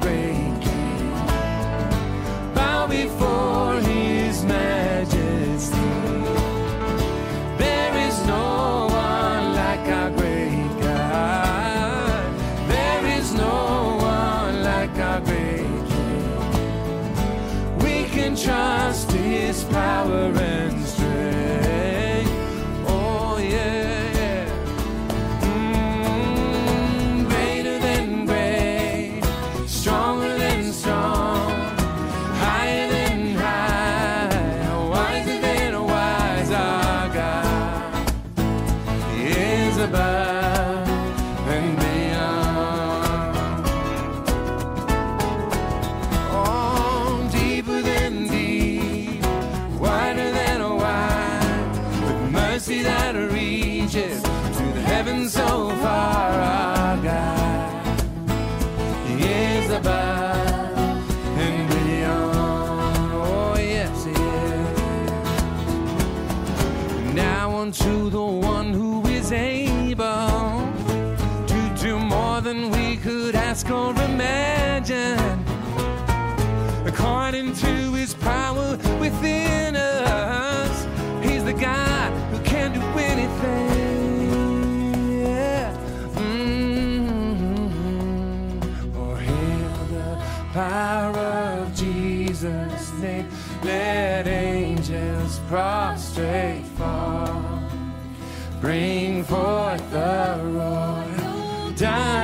like forth the royal diadem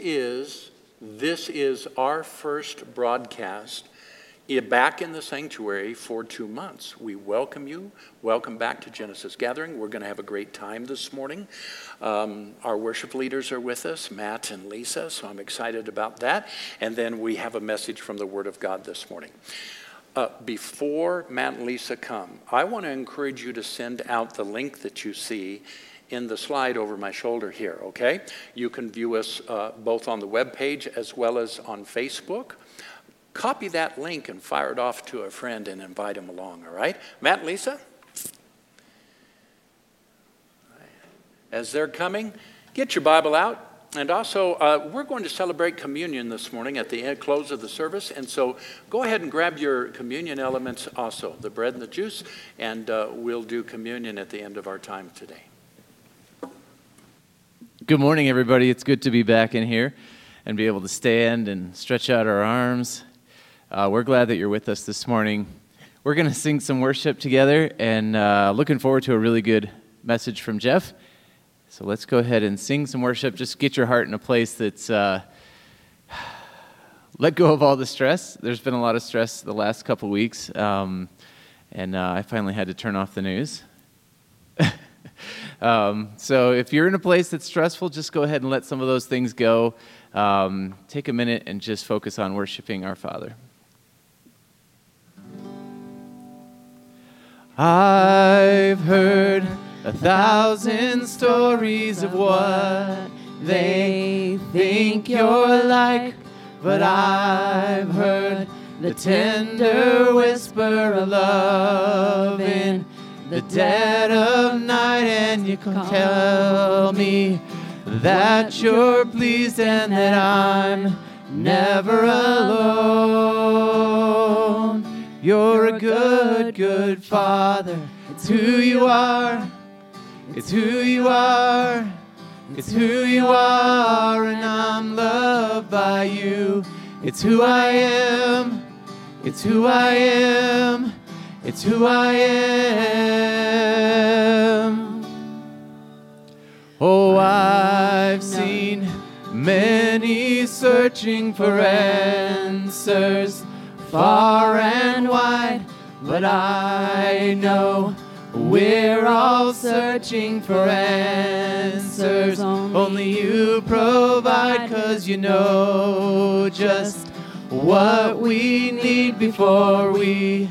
is this is our first broadcast back in the sanctuary for two months. We welcome you. Welcome back to Genesis Gathering. We're going to have a great time this morning. Um, our worship leaders are with us, Matt and Lisa, so I'm excited about that. And then we have a message from the Word of God this morning. Uh, before Matt and Lisa come, I want to encourage you to send out the link that you see in the slide over my shoulder here, okay? You can view us uh, both on the web page as well as on Facebook copy that link and fire it off to a friend and invite him along, all right? Matt Lisa? As they're coming, get your Bible out. And also, uh, we're going to celebrate communion this morning at the end, close of the service. And so go ahead and grab your communion elements also, the bread and the juice, and uh, we'll do communion at the end of our time today. Good morning, everybody. It's good to be back in here and be able to stand and stretch out our arms uh, we're glad that you're with us this morning. We're going to sing some worship together and uh, looking forward to a really good message from Jeff. So let's go ahead and sing some worship. Just get your heart in a place that's uh, let go of all the stress. There's been a lot of stress the last couple weeks, um, and uh, I finally had to turn off the news. um, so if you're in a place that's stressful, just go ahead and let some of those things go. Um, take a minute and just focus on worshiping our Father. I've heard a thousand stories of what they think you're like, but I've heard the tender whisper of love in the dead of night, and you can tell me that you're pleased and that I'm never alone. You're a good, good father. It's who you are. It's who you are. It's who you are, and I'm loved by you. It's who I am. It's who I am. It's who I am. Oh, I've seen many searching for answers far and wide, but I know we're all searching for answers. Only you provide, cause you know just what we need before we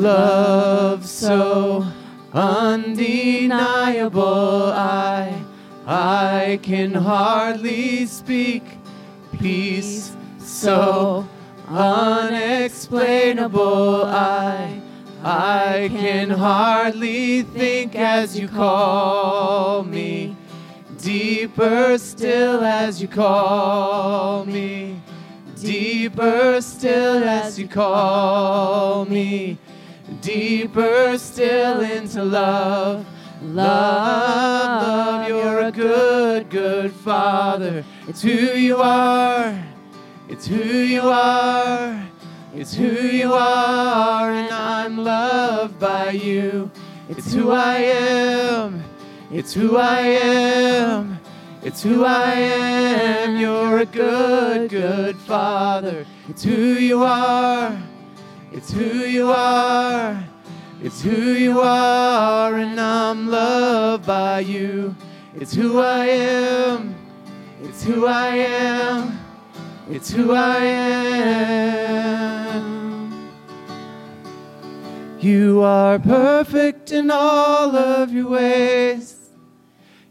Love so undeniable, I, I can hardly speak. Peace so unexplainable. I, I can hardly think as you call me. Deeper still as you call me. Deeper still as you call me. Deeper still into love. Love, love, you're a good, good father. It's who you are. It's who you are. It's who you are, and I'm loved by you. It's who I am. It's who I am. It's who I am. You're a good, good father. It's who you are. It's who you are. It's who you are, and I'm loved by you. It's who I am. It's who I am. It's who I am. You are perfect in all of your ways.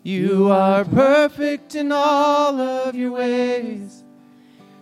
You are perfect in all of your ways.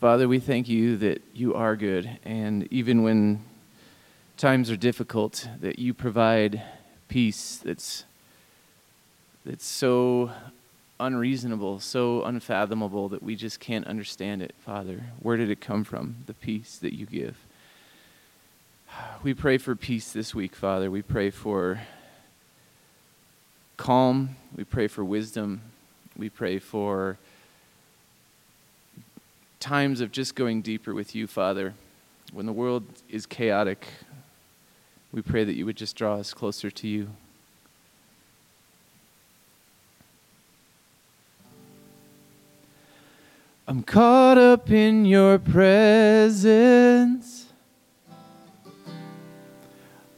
Father, we thank you that you are good, and even when times are difficult, that you provide peace that's that's so unreasonable, so unfathomable that we just can't understand it, Father. Where did it come from? The peace that you give. We pray for peace this week, Father. We pray for calm. We pray for wisdom. We pray for times of just going deeper with you, Father. When the world is chaotic, we pray that you would just draw us closer to you. I'm caught up in your presence.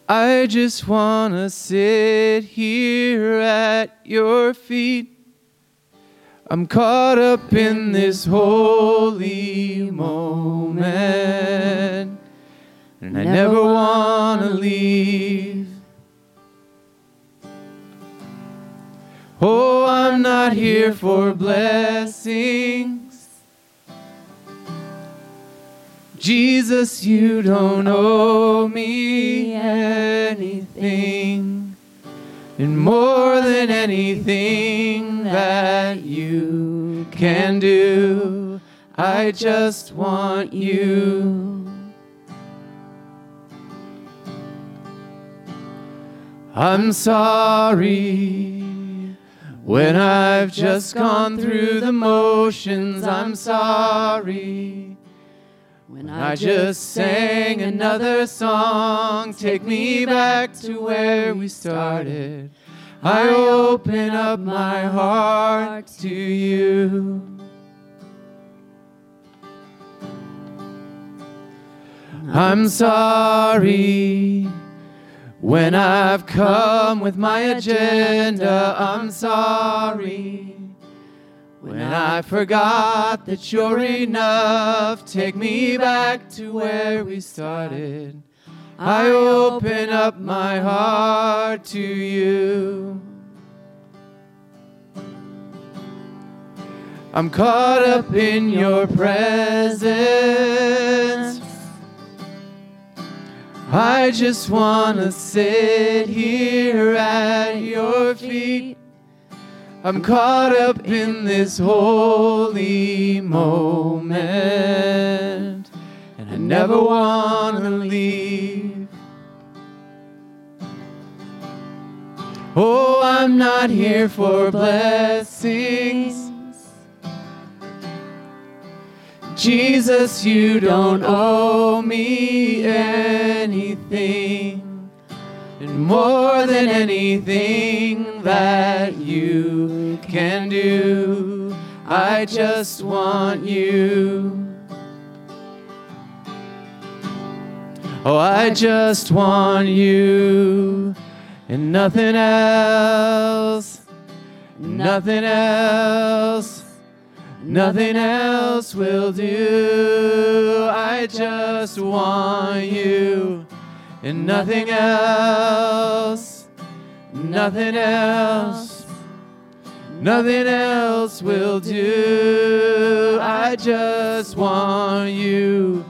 I just want to sit here at your feet. I'm caught up in this holy moment, and I never want to leave. Oh, I'm not here for blessings. Jesus, you don't owe me anything. And more than anything that you can do, I just want you. I'm sorry when I've just gone through the motions. I'm sorry when I just sang another song. Take me back to where we started. I open up my heart to you. I'm sorry when I've come with my agenda. I'm sorry when I forgot that you're enough. Take me back to where we started. I open up my heart to you. I'm caught up in your presence. I just want to sit here at your feet. I'm caught up in this holy moment, and I never want to leave. Oh, I'm not here for blessings. Jesus, you don't owe me anything. And more than anything that you can do, I just want you. Oh, I just want you and nothing else, nothing else. Nothing else will do. I just want you and nothing else. Nothing else. Nothing else will do. I just want you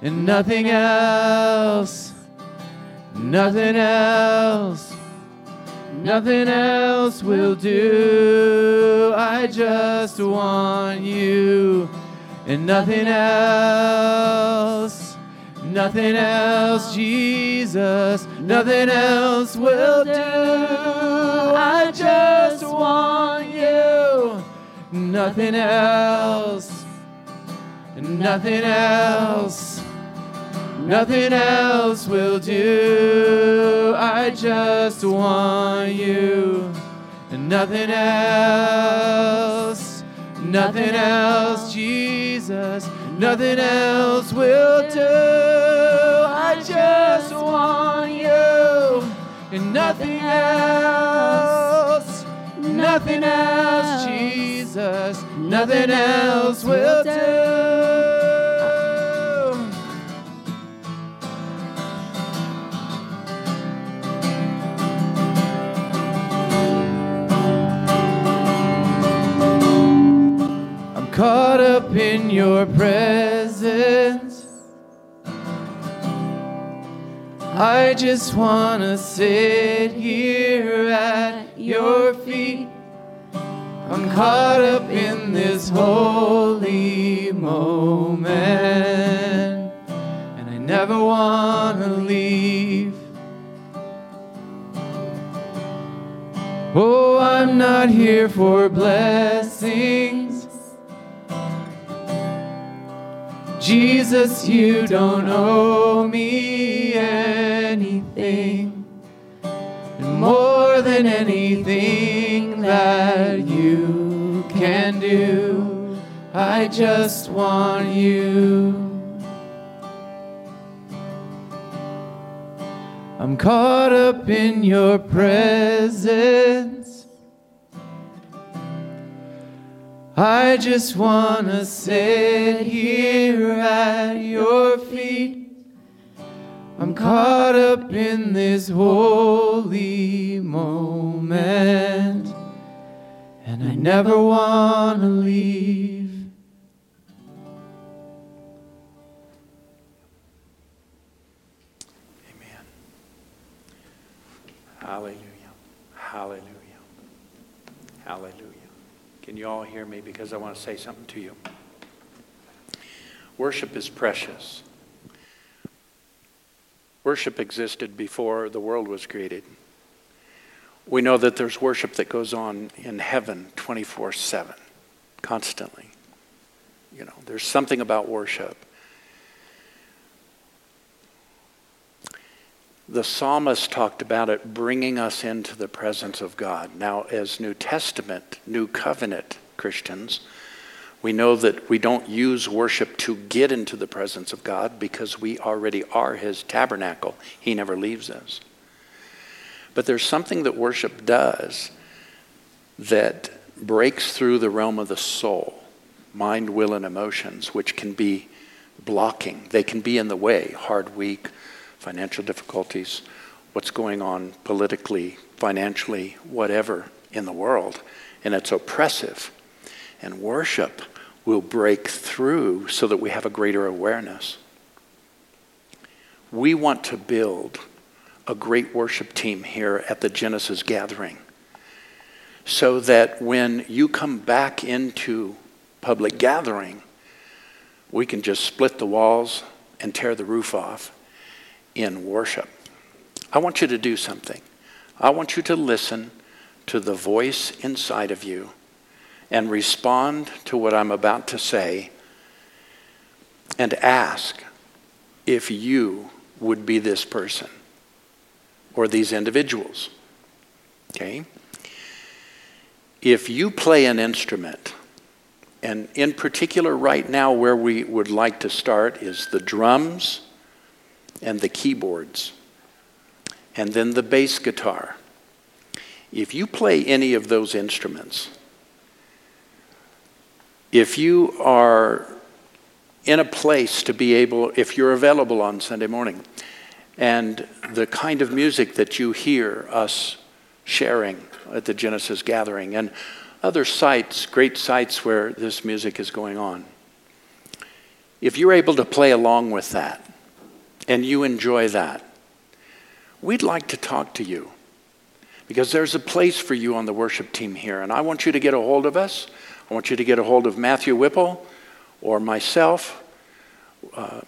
and nothing else. Nothing else. Nothing else will do. I just want you and nothing else. Nothing else, Jesus. Nothing else will do. I just want you. Nothing else. Nothing else. Nothing else will do. I just want you. And nothing else. Nothing else, Jesus. Nothing else will do. I just want you. And nothing else. Nothing else, Jesus. Nothing else will do. Your presence. I just want to sit here at your feet. I'm caught up in this holy moment, and I never want to leave. Oh, I'm not here for blessings. Jesus, you don't owe me anything. And more than anything that you can do, I just want you. I'm caught up in your presence. I just want to sit here at your feet. I'm caught up in this holy moment, and I never want to leave. Amen. Hallelujah. Hallelujah. Can all hear me? Because I want to say something to you. Worship is precious. Worship existed before the world was created. We know that there's worship that goes on in heaven 24 7, constantly. You know, there's something about worship. The psalmist talked about it bringing us into the presence of God. Now, as New Testament, New Covenant Christians, we know that we don't use worship to get into the presence of God because we already are His tabernacle. He never leaves us. But there's something that worship does that breaks through the realm of the soul, mind, will, and emotions, which can be blocking. They can be in the way, hard week, financial difficulties, what's going on politically, financially, whatever in the world. And it's oppressive. And worship will break through so that we have a greater awareness. We want to build a great worship team here at the Genesis gathering so that when you come back into public gathering, we can just split the walls and tear the roof off in worship. I want you to do something. I want you to listen to the voice inside of you and respond to what I'm about to say and ask if you would be this person or these individuals. Okay? If you play an instrument, and in particular, right now, where we would like to start is the drums and the keyboards, and then the bass guitar. If you play any of those instruments, if you are in a place to be able, if you're available on Sunday morning, and the kind of music that you hear us sharing at the Genesis gathering and other sites, great sites where this music is going on. If you're able to play along with that and you enjoy that, we'd like to talk to you because there's a place for you on the worship team here. And I want you to get a hold of us. I want you to get a hold of Matthew Whipple or myself. Uh,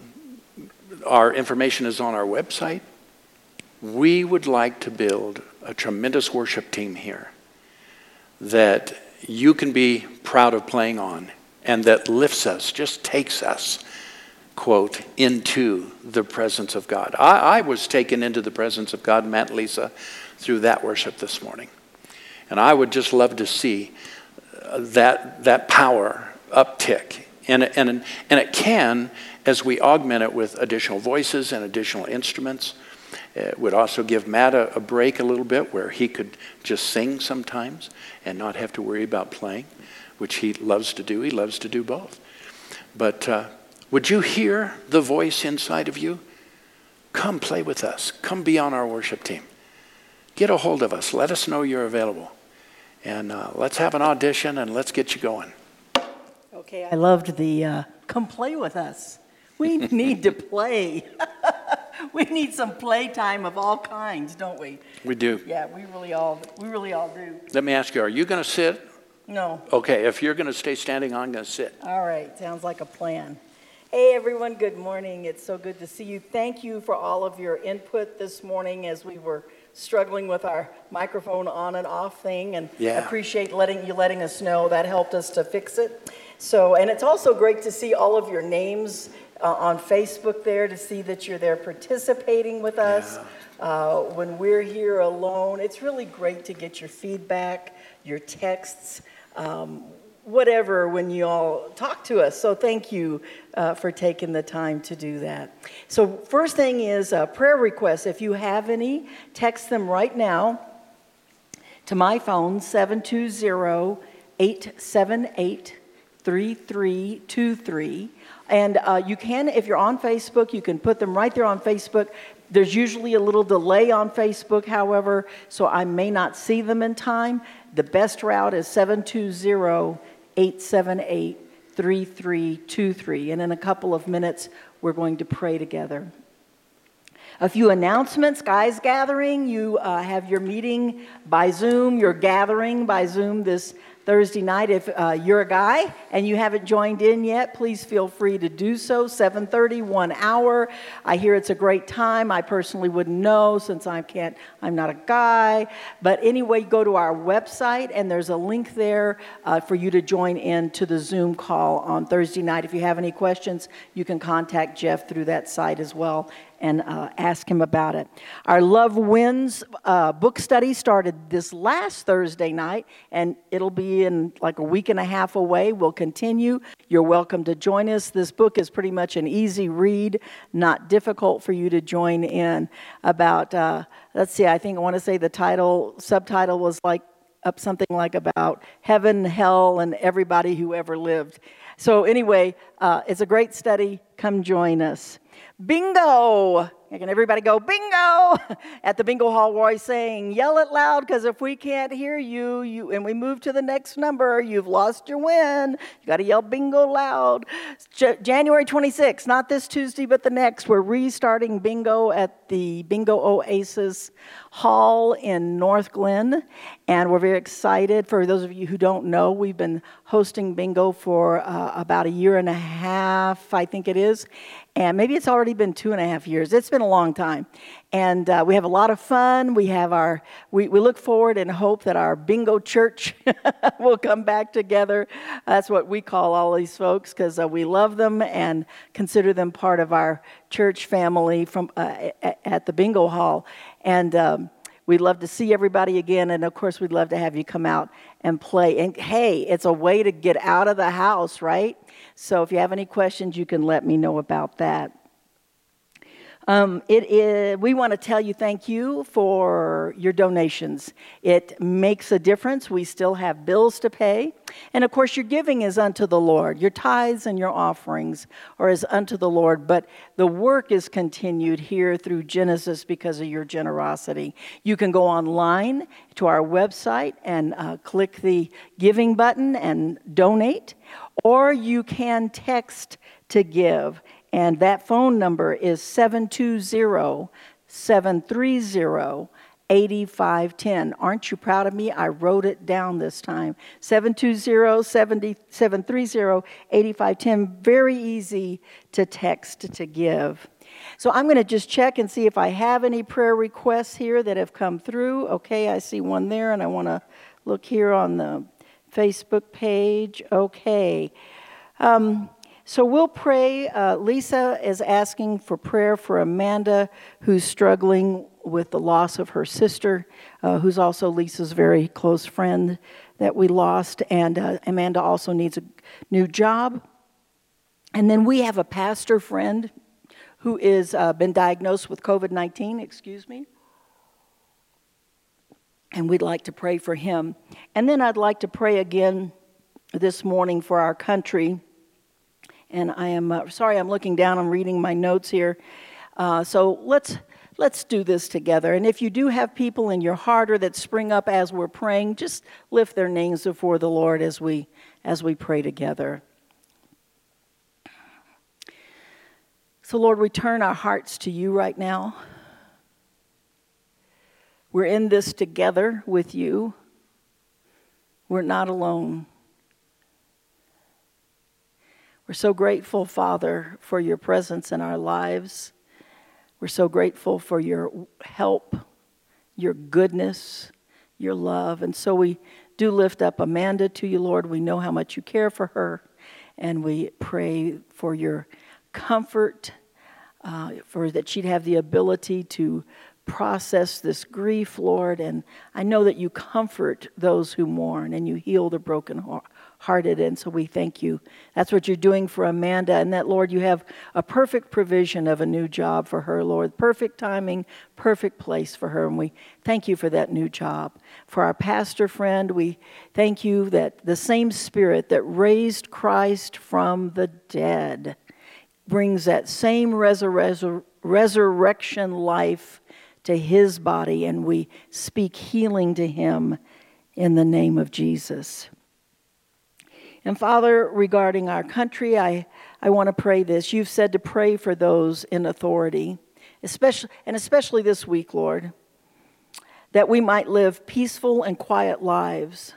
our information is on our website. We would like to build a tremendous worship team here that you can be proud of playing on and that lifts us, just takes us, quote, into the presence of God. I, I was taken into the presence of God, Matt Lisa, through that worship this morning. And I would just love to see uh, that, that power uptick. And, and, and it can as we augment it with additional voices and additional instruments. It would also give Matt a, a break a little bit where he could just sing sometimes and not have to worry about playing, which he loves to do. He loves to do both. But uh, would you hear the voice inside of you? Come play with us. Come be on our worship team. Get a hold of us. Let us know you're available. And uh, let's have an audition and let's get you going. Okay, I loved the uh, come play with us. We need to play. we need some playtime of all kinds, don't we? We do. Yeah, we really all we really all do. Let me ask you, are you going to sit? No. Okay, if you're going to stay standing, I'm going to sit. All right, sounds like a plan. Hey everyone, good morning. It's so good to see you. Thank you for all of your input this morning as we were struggling with our microphone on and off thing and Yeah. appreciate letting you letting us know that helped us to fix it. So, and it's also great to see all of your names uh, on Facebook there to see that you're there participating with us. Uh, when we're here alone, it's really great to get your feedback, your texts, um, whatever when you all talk to us. So thank you uh, for taking the time to do that. So first thing is uh, prayer requests. If you have any, text them right now to my phone 720-878-3323 and uh, you can if you're on facebook you can put them right there on facebook there's usually a little delay on facebook however so i may not see them in time the best route is 720-878-3323 and in a couple of minutes we're going to pray together a few announcements. Guys Gathering, you uh, have your meeting by Zoom, your gathering by Zoom this Thursday night. If uh, you're a guy and you haven't joined in yet, please feel free to do so. 7:30, one hour. I hear it's a great time. I personally wouldn't know since I can't. I'm not a guy. But anyway, go to our website and there's a link there uh, for you to join in to the Zoom call on Thursday night. If you have any questions, you can contact Jeff through that site as well and uh, ask him about it. Our Love Wins uh, book study started this last Thursday night, and it'll be in like a week and a half away. We'll continue. You're welcome to join us. This book is pretty much an easy read, not difficult for you to join in. About, uh, let's see, I think I want to say the title, subtitle was like up something like about heaven, hell, and everybody who ever lived. So, anyway, uh, it's a great study. Come join us. Bingo! Can everybody go bingo at the bingo hall? Roy saying, "Yell it loud, because if we can't hear you, you and we move to the next number, you've lost your win. You got to yell bingo loud." J- January 26th, not this Tuesday, but the next. We're restarting bingo at the Bingo Oasis Hall in Northglenn, and we're very excited. For those of you who don't know, we've been hosting bingo for uh, about a year and a half, I think it is, and maybe it's already been two and a half years. It's been a long time, and uh, we have a lot of fun. We have our we, we look forward and hope that our bingo church will come back together. That's what we call all these folks because uh, we love them and consider them part of our church family from uh, at, at the bingo hall, and. Um, We'd love to see everybody again, and of course, we'd love to have you come out and play. And hey, it's a way to get out of the house, right? So if you have any questions, you can let me know about that. Um, it is, we want to tell you thank you for your donations. It makes a difference. We still have bills to pay. And of course, your giving is unto the Lord. Your tithes and your offerings are as unto the Lord. But the work is continued here through Genesis because of your generosity. You can go online to our website and uh, click the giving button and donate, or you can text to give. And that phone number is 720 730 8510. Aren't you proud of me? I wrote it down this time. 720-730-8510. Very easy to text to give. So I'm going to just check and see if I have any prayer requests here that have come through. Okay, I see one there, and I want to look here on the Facebook page. Okay. Um, so we'll pray. Uh, Lisa is asking for prayer for Amanda, who's struggling with the loss of her sister, uh, who's also Lisa's very close friend that we lost. And uh, Amanda also needs a new job. And then we have a pastor friend who is uh, been diagnosed with COVID 19, excuse me. And we'd like to pray for him. And then I'd like to pray again this morning for our country. And I am uh, sorry, I'm looking down, I'm reading my notes here. Uh, so let's let's do this together. And if you do have people in your heart or that spring up as we're praying, just lift their names before the Lord as we as we pray together. So Lord, we turn our hearts to you right now. We're in this together with you. We're not alone. We're so grateful, Father, for your presence in our lives. We're so grateful for your help, your goodness, your love. And so we do lift up Amanda to you, Lord. We know how much you care for her, and we pray for your comfort, uh, for that she'd have the ability to process this grief, Lord. And I know that you comfort those who mourn and you heal the brokenhearted. And so we thank you. That's what you're doing for Amanda. And that, Lord, you have a perfect provision of a new job for her, Lord. Perfect timing, perfect place for her. And we thank you for that new job. For our pastor friend, we thank you that the same spirit that raised Christ from the dead brings that same resur- resurrection life to his body, and we speak healing to him in the name of Jesus. And Father, regarding our country, I, I want to pray this. You've said to pray for those in authority, especially, and especially this week, Lord, that we might live peaceful and quiet lives.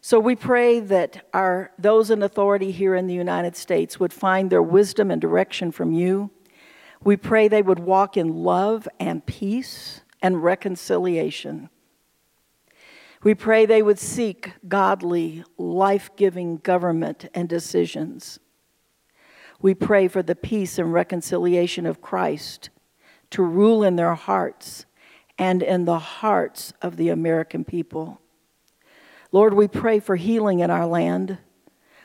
So we pray that our, those in authority here in the United States would find their wisdom and direction from you we pray they would walk in love and peace and reconciliation. We pray they would seek godly, life giving government and decisions. We pray for the peace and reconciliation of Christ to rule in their hearts and in the hearts of the American people. Lord, we pray for healing in our land.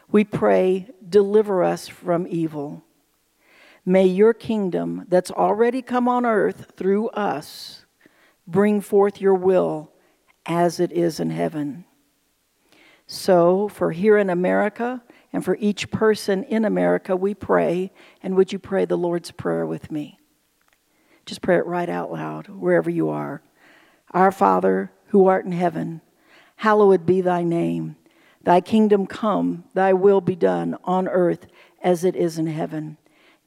We pray, deliver us from evil. May your kingdom that's already come on earth through us bring forth your will as it is in heaven. So, for here in America and for each person in America, we pray. And would you pray the Lord's Prayer with me? Just pray it right out loud, wherever you are. Our Father, who art in heaven, hallowed be thy name. Thy kingdom come, thy will be done on earth as it is in heaven.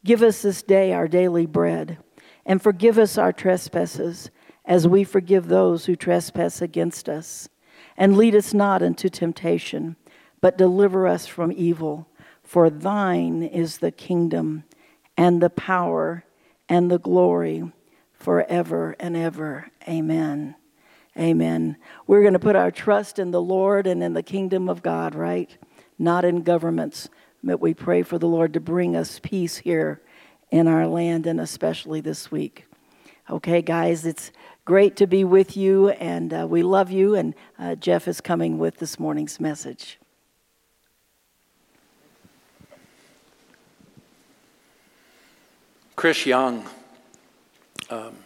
Give us this day our daily bread, and forgive us our trespasses, as we forgive those who trespass against us. And lead us not into temptation, but deliver us from evil. For thine is the kingdom, and the power, and the glory, forever and ever. Amen. Amen. We're going to put our trust in the Lord and in the kingdom of God, right? Not in governments but we pray for the Lord to bring us peace here in our land and especially this week. Okay, guys, it's great to be with you, and uh, we love you. And uh, Jeff is coming with this morning's message. Chris Young, um,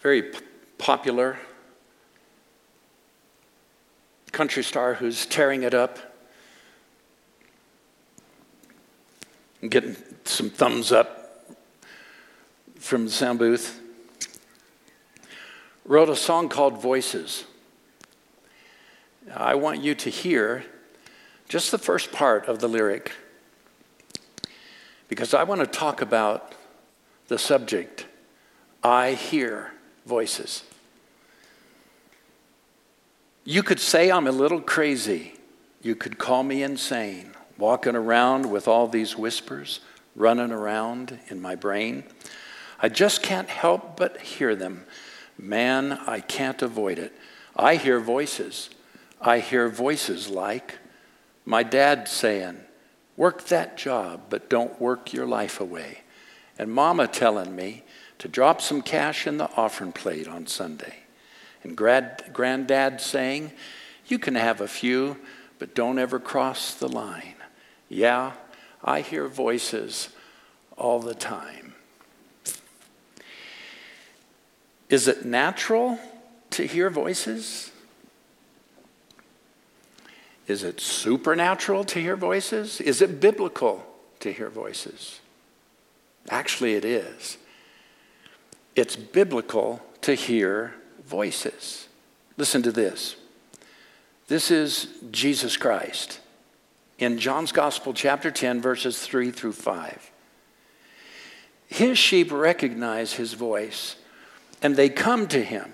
very p- popular country star who's tearing it up getting some thumbs up from the sound booth. Wrote a song called Voices. I want you to hear just the first part of the lyric because I want to talk about the subject I hear voices. You could say I'm a little crazy. You could call me insane, walking around with all these whispers running around in my brain. I just can't help but hear them. Man, I can't avoid it. I hear voices. I hear voices like my dad saying, Work that job, but don't work your life away. And mama telling me to drop some cash in the offering plate on Sunday. And grad, granddad saying, You can have a few, but don't ever cross the line. Yeah, I hear voices all the time. Is it natural to hear voices? Is it supernatural to hear voices? Is it biblical to hear voices? Actually, it is. It's biblical to hear voices. Listen to this. This is Jesus Christ in John's Gospel, chapter 10, verses 3 through 5. His sheep recognize his voice and they come to him.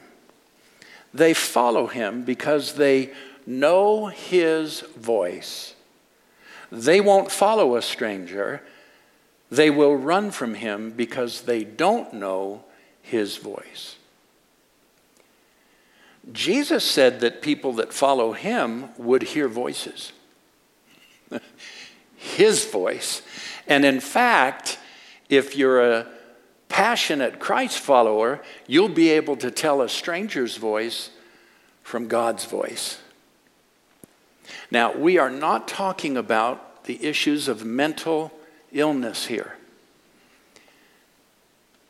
They follow him because they know his voice. They won't follow a stranger. They will run from him because they don't know his voice. Jesus said that people that follow him would hear voices. his voice. And in fact, if you're a passionate Christ follower, you'll be able to tell a stranger's voice from God's voice. Now, we are not talking about the issues of mental illness here.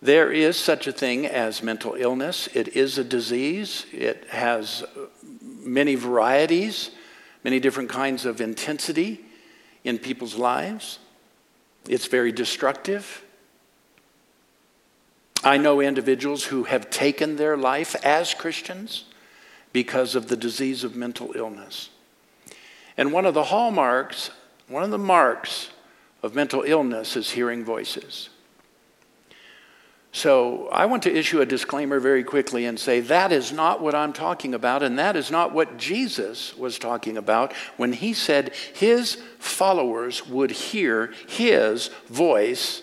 There is such a thing as mental illness. It is a disease. It has many varieties, many different kinds of intensity in people's lives. It's very destructive. I know individuals who have taken their life as Christians because of the disease of mental illness. And one of the hallmarks, one of the marks of mental illness is hearing voices. So I want to issue a disclaimer very quickly and say that is not what I'm talking about, and that is not what Jesus was talking about when he said his followers would hear his voice.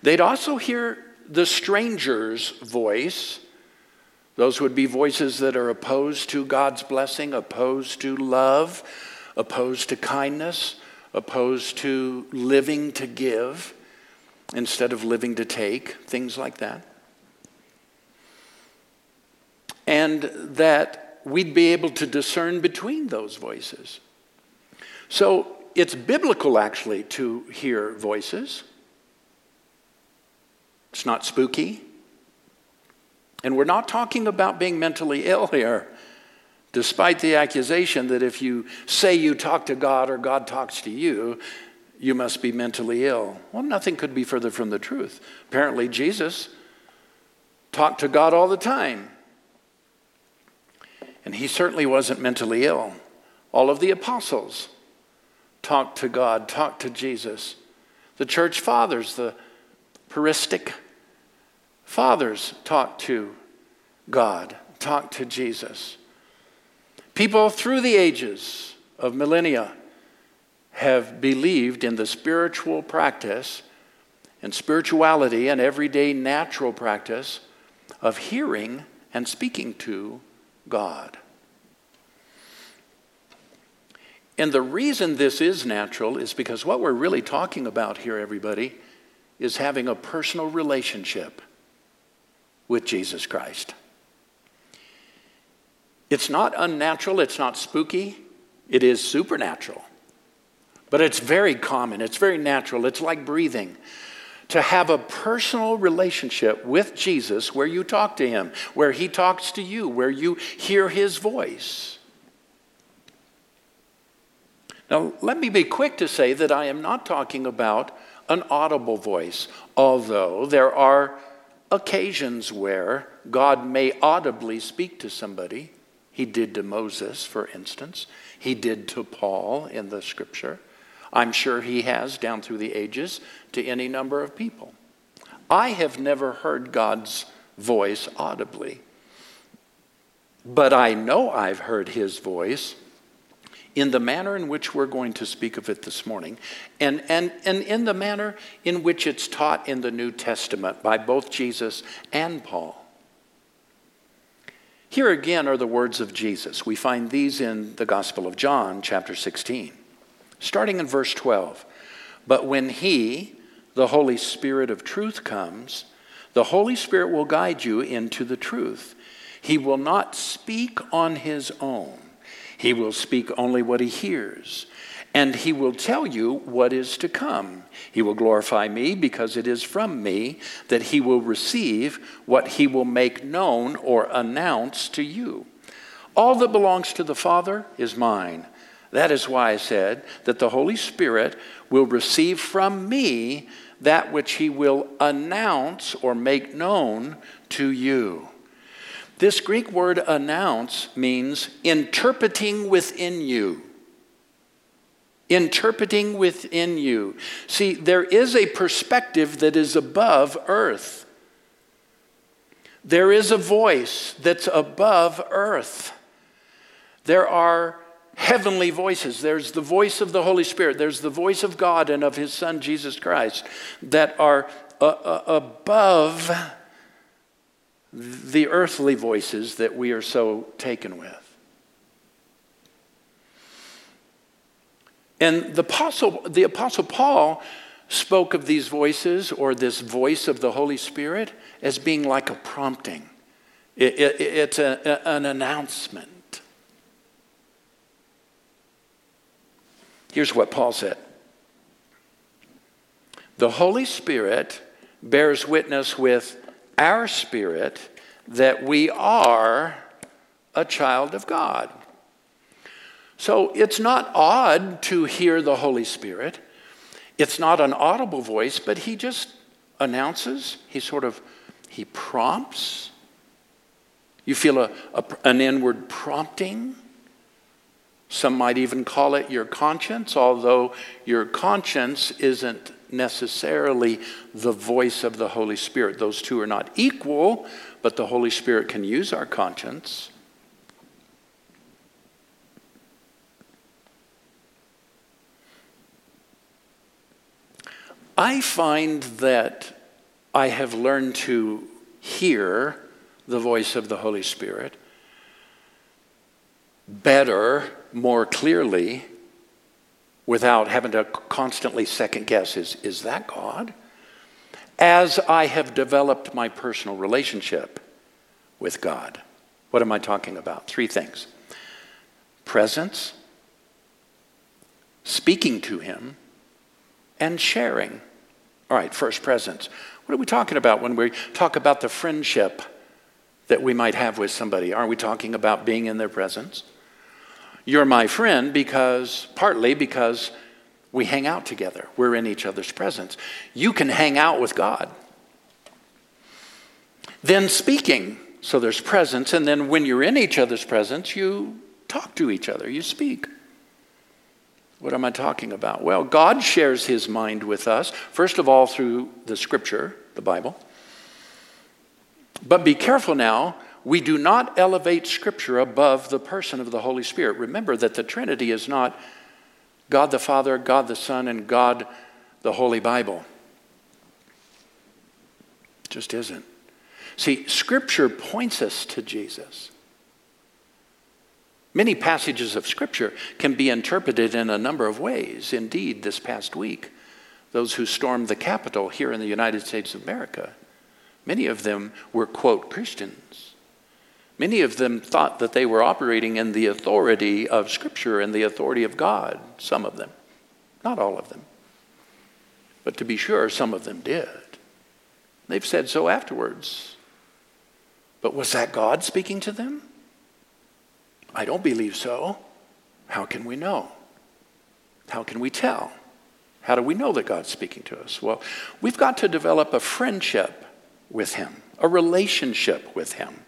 They'd also hear the stranger's voice. Those would be voices that are opposed to God's blessing, opposed to love, opposed to kindness, opposed to living to give instead of living to take, things like that. And that we'd be able to discern between those voices. So it's biblical actually to hear voices. It's not spooky. And we're not talking about being mentally ill here, despite the accusation that if you say you talk to God or God talks to you, you must be mentally ill. Well, nothing could be further from the truth. Apparently, Jesus talked to God all the time. And he certainly wasn't mentally ill. All of the apostles talked to God, talked to Jesus. The church fathers, the patristic fathers, talk to God, talk to Jesus. People through the ages of millennia have believed in the spiritual practice and spirituality and everyday natural practice of hearing and speaking to God. And the reason this is natural is because what we're really talking about here, everybody, is having a personal relationship with Jesus Christ. It's not unnatural, it's not spooky, it is supernatural. But it's very common, it's very natural, it's like breathing. To have a personal relationship with Jesus where you talk to him, where he talks to you, where you hear his voice. Now, let me be quick to say that I am not talking about an audible voice, although there are occasions where God may audibly speak to somebody. He did to Moses, for instance, he did to Paul in the scripture. I'm sure he has down through the ages to any number of people. I have never heard God's voice audibly. But I know I've heard his voice in the manner in which we're going to speak of it this morning, and, and, and in the manner in which it's taught in the New Testament by both Jesus and Paul. Here again are the words of Jesus. We find these in the Gospel of John, chapter 16, starting in verse 12. But when He, the Holy Spirit of truth, comes, the Holy Spirit will guide you into the truth. He will not speak on His own he will speak only what he hears, and he will tell you what is to come. He will glorify me because it is from me that he will receive what he will make known or announce to you. All that belongs to the Father is mine. That is why I said that the Holy Spirit will receive from me that which he will announce or make known to you. This Greek word announce means interpreting within you. Interpreting within you. See, there is a perspective that is above earth. There is a voice that's above earth. There are heavenly voices. There's the voice of the Holy Spirit. There's the voice of God and of His Son, Jesus Christ, that are uh, uh, above the earthly voices that we are so taken with. And the apostle, the apostle Paul spoke of these voices or this voice of the Holy Spirit as being like a prompting. It, it, it's a, an announcement. Here's what Paul said The Holy Spirit bears witness with our spirit that we are a child of God. So it's not odd to hear the Holy Spirit. It's not an audible voice, but he just announces, he sort of he prompts. You feel a, a, an inward prompting. Some might even call it your conscience, although your conscience isn't necessarily the voice of the Holy Spirit. Those two are not equal, but the Holy Spirit can use our conscience. I find that I have learned to hear the voice of the Holy Spirit better, more clearly, without having to constantly second guess is, is that God? As I have developed my personal relationship with God. What am I talking about? Three things presence, speaking to Him, and sharing. All right, first, presence. What are we talking about when we talk about the friendship that we might have with somebody? Aren't we talking about being in their presence? You're my friend because, partly because we hang out together, we're in each other's presence. You can hang out with God. Then speaking, so there's presence, and then when you're in each other's presence, you talk to each other, you speak. What am I talking about? Well, God shares his mind with us, first of all, through the scripture, the Bible. But be careful now we do not elevate Scripture above the person of the Holy Spirit. Remember that the Trinity is not God the Father, God the Son, and God the Holy Bible. It just isn't. See, Scripture points us to Jesus. Many passages of Scripture can be interpreted in a number of ways. Indeed, this past week, those who stormed the Capitol here in the United States of America, many of them were, quote, Christians. Many of them thought that they were operating in the authority of Scripture and the authority of God, some of them. Not all of them. But to be sure, some of them did. They've said so afterwards. But was that God speaking to them? I don't believe so. How can we know? How can we tell? How do we know that God's speaking to us? Well, we've got to develop a friendship with Him, a relationship with Him.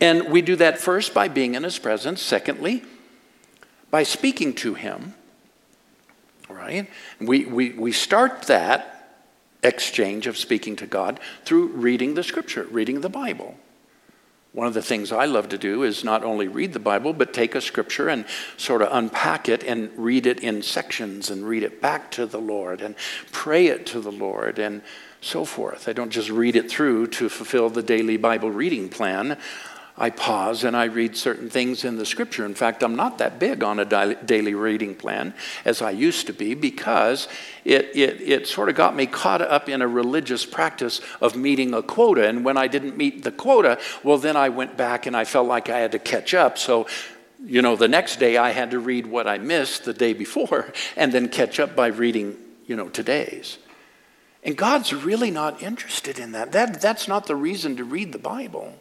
And we do that first by being in his presence. Secondly, by speaking to him. Right? We, we, we start that exchange of speaking to God through reading the scripture, reading the Bible. One of the things I love to do is not only read the Bible, but take a scripture and sort of unpack it and read it in sections and read it back to the Lord and pray it to the Lord and so forth. I don't just read it through to fulfill the daily Bible reading plan. I pause and I read certain things in the scripture. In fact, I'm not that big on a daily reading plan as I used to be because it, it, it sort of got me caught up in a religious practice of meeting a quota. And when I didn't meet the quota, well, then I went back and I felt like I had to catch up. So, you know, the next day I had to read what I missed the day before and then catch up by reading, you know, today's. And God's really not interested in that. that that's not the reason to read the Bible.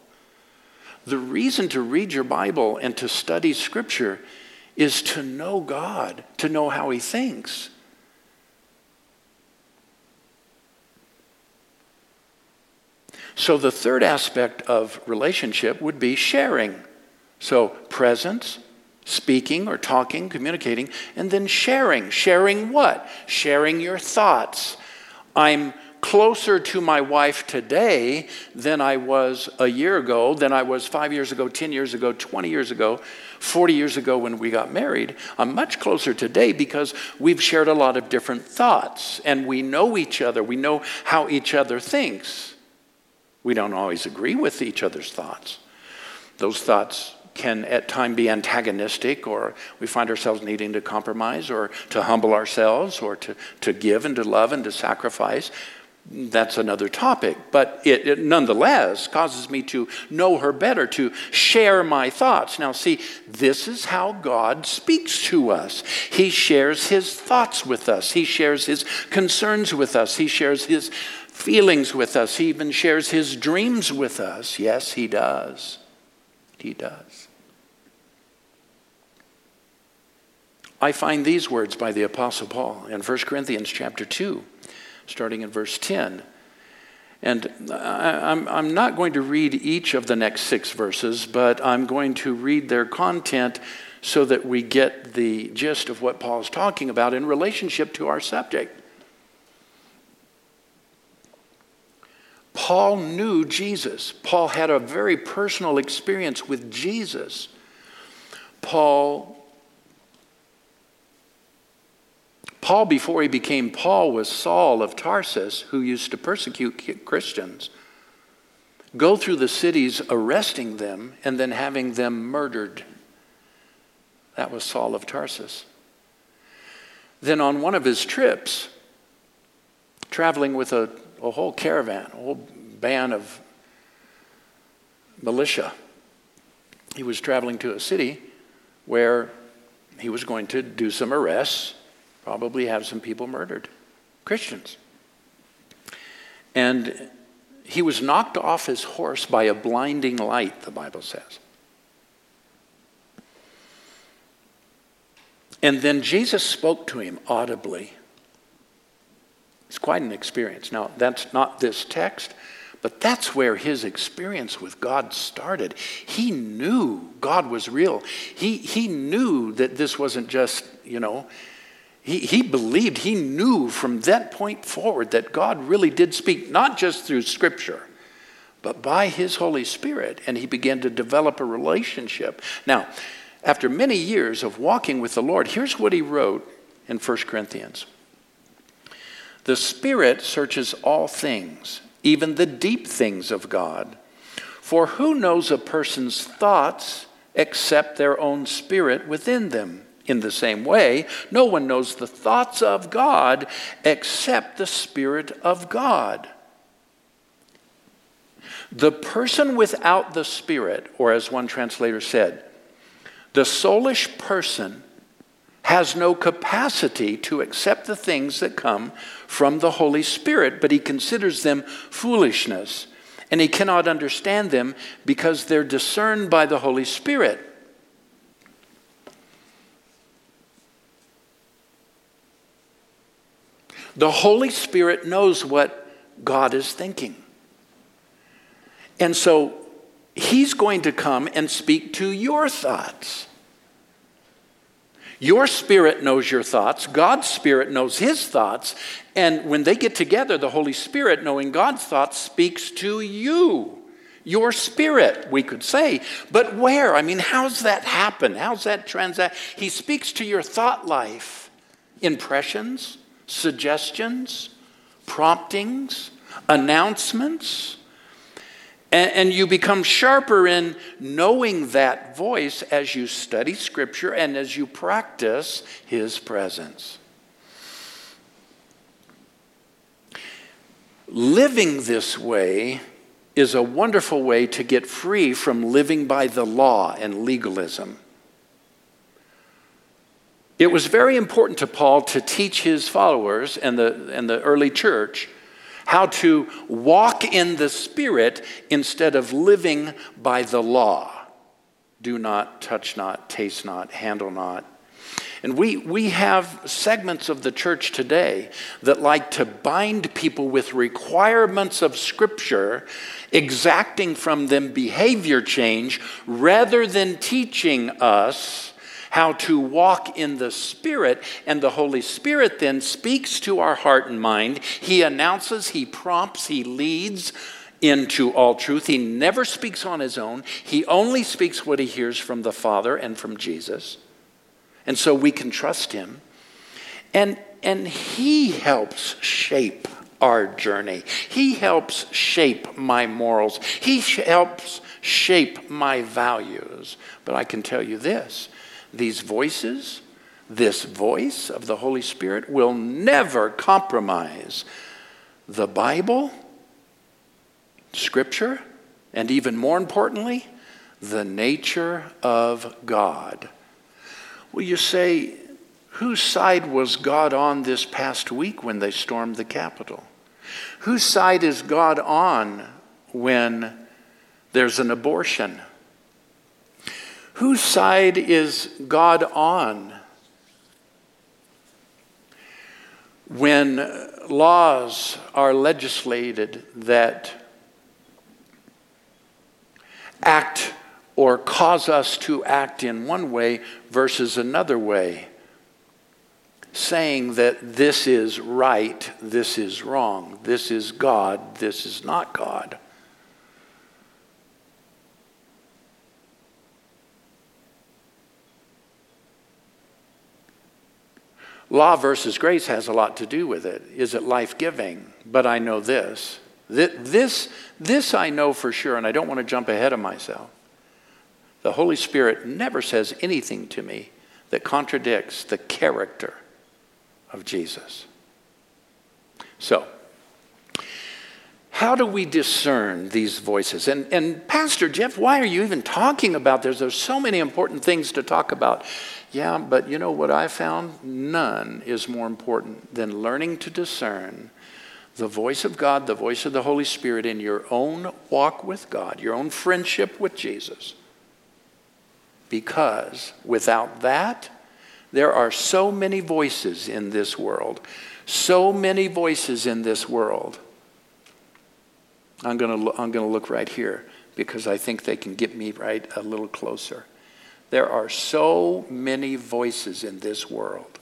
The reason to read your Bible and to study Scripture is to know God, to know how He thinks. So, the third aspect of relationship would be sharing. So, presence, speaking or talking, communicating, and then sharing. Sharing what? Sharing your thoughts. I'm closer to my wife today than I was a year ago, than I was five years ago, 10 years ago, 20 years ago, 40 years ago when we got married. I'm much closer today because we've shared a lot of different thoughts and we know each other. We know how each other thinks. We don't always agree with each other's thoughts. Those thoughts can at time be antagonistic or we find ourselves needing to compromise or to humble ourselves or to, to give and to love and to sacrifice that's another topic. But it, it, nonetheless causes me to know her better, to share my thoughts. Now, see, this is how God speaks to us. He shares his thoughts with us, he shares his concerns with us, he shares his feelings with us, he even shares his dreams with us. Yes, he does. He does. I find these words by the Apostle Paul in 1 Corinthians chapter 2 starting in verse 10. And I'm, I'm not going to read each of the next six verses, but I'm going to read their content so that we get the gist of what Paul's talking about in relationship to our subject. Paul knew Jesus. Paul had a very personal experience with Jesus. Paul Paul, before he became Paul, was Saul of Tarsus, who used to persecute Christians, go through the cities arresting them and then having them murdered. That was Saul of Tarsus. Then, on one of his trips, traveling with a, a whole caravan, a whole band of militia, he was traveling to a city where he was going to do some arrests probably have some people murdered, Christians. And he was knocked off his horse by a blinding light, the Bible says. And then Jesus spoke to him audibly. It's quite an experience. Now, that's not this text, but that's where his experience with God started. He knew God was real. He, he knew that this wasn't just, you know, he, he believed, he knew from that point forward that God really did speak, not just through Scripture, but by His Holy Spirit. And he began to develop a relationship. Now, after many years of walking with the Lord, here's what he wrote in 1 Corinthians The Spirit searches all things, even the deep things of God. For who knows a person's thoughts except their own spirit within them? In the same way, no one knows the thoughts of God except the Spirit of God. The person without the Spirit, or as one translator said, the soulish person has no capacity to accept the things that come from the Holy Spirit, but he considers them foolishness. And he cannot understand them because they're discerned by the Holy Spirit. The Holy Spirit knows what God is thinking. And so He's going to come and speak to your thoughts. Your spirit knows your thoughts, God's spirit knows his thoughts, and when they get together, the Holy Spirit, knowing God's thoughts, speaks to you. Your spirit, we could say. But where? I mean, how's that happen? How's that transact? He speaks to your thought life. Impressions, suggestions, promptings, announcements. And, and, you become sharper in knowing that voice as you study Scripture and as you practice His presence. Living this way is a wonderful way to get free from living by the law and legalism. It was very important to Paul to teach his followers and the, and the early church how to walk in the Spirit instead of living by the law. Do not, touch not, taste not, handle not. And we, we have segments of the church today that like to bind people with requirements of Scripture, exacting from them behavior change, rather than teaching us how to walk in the Spirit, and the Holy Spirit then speaks to our heart and mind. He announces, He prompts, He leads into all truth. He never speaks on His own, He only speaks what He hears from the Father and from Jesus. And so we can trust Him. And, and He helps shape our journey. He helps shape my morals. He helps shape my values. But I can tell you this these voices, this voice of the Holy Spirit will never compromise the Bible, Scripture, and even more importantly, the nature of God. Will you say, whose side was God on this past week when they stormed the Capitol? Whose side is God on when there's an abortion? Whose side is God on when laws are legislated that act or cause us to act in one way versus another way, saying that this is right, this is wrong, this is God, this is not God? Law versus grace has a lot to do with it. Is it life giving? But I know this. This, this I know for sure, and I don't want to jump ahead of myself. The Holy Spirit never says anything to me that contradicts the character of Jesus. So, how do we discern these voices? And, and Pastor Jeff, why are you even talking about this? There's so many important things to talk about. Yeah, but you know what I found? None is more important than learning to discern the voice of God, the voice of the Holy Spirit in your own walk with God, your own friendship with Jesus. Because without that, there are so many voices in this world, so many voices in this world. I'm going to I'm going to look right here because I think they can get me right a little closer. There are so many voices in this world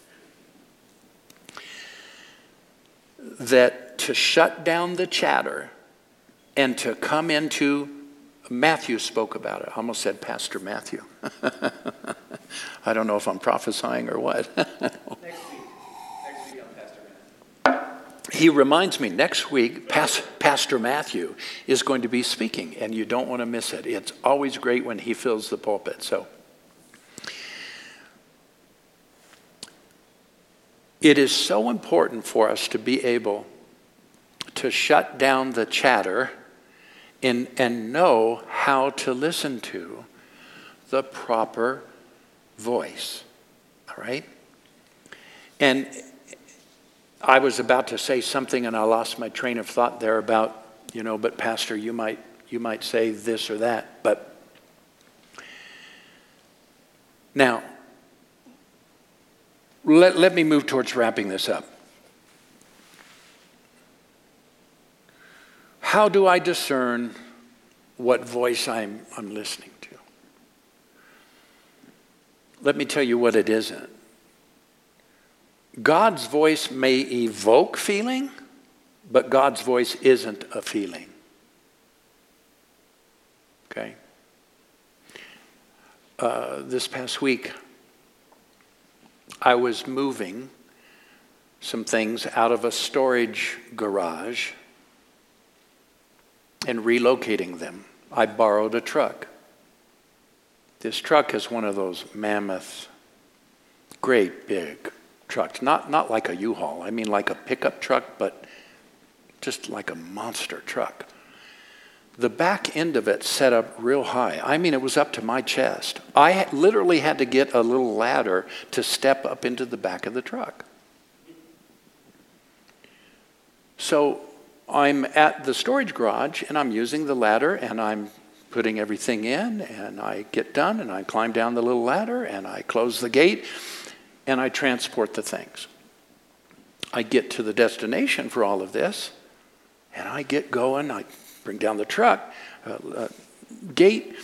that to shut down the chatter and to come into Matthew spoke about it. I almost said Pastor Matthew. I don't know if I'm prophesying or what. he reminds me next week, Pastor Matthew is going to be speaking, and you don't want to miss it. It's always great when he fills the pulpit. So It is so important for us to be able to shut down the chatter and, and know how to listen to the proper voice. All right? And I was about to say something and I lost my train of thought there about, you know, but Pastor, you might you might say this or that, but now let, let me move towards wrapping this up. How do I discern what voice I'm, I'm listening to? Let me tell you what it isn't. God's voice may evoke feeling, but God's voice isn't a feeling. Okay? Uh, this past week, I was moving some things out of a storage garage and relocating them. I borrowed a truck. This truck is one of those mammoth, great big trucks. Not, not like a U-Haul. I mean like a pickup truck, but just like a monster truck. The back end of it set up real high. I mean, it was up to my chest. I literally had to get a little ladder to step up into the back of the truck. So I'm at the storage garage and I'm using the ladder and I'm putting everything in and I get done and I climb down the little ladder and I close the gate and I transport the things. I get to the destination for all of this and I get going. I bring down the truck, uh, uh, gate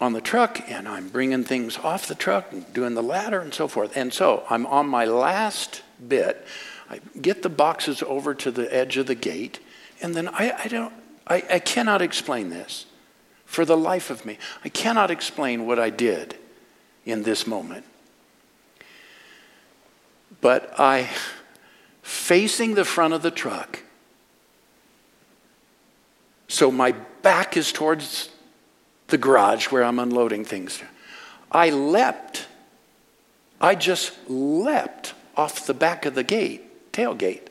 on the truck, and I'm bringing things off the truck and doing the ladder and so forth. And so I'm on my last bit. I get the boxes over to the edge of the gate, and then I, I don't, I, I cannot explain this for the life of me. I cannot explain what I did in this moment. But I, facing the front of the truck, so my back is towards the garage where I'm unloading things. I leapt. I just leapt off the back of the gate, tailgate.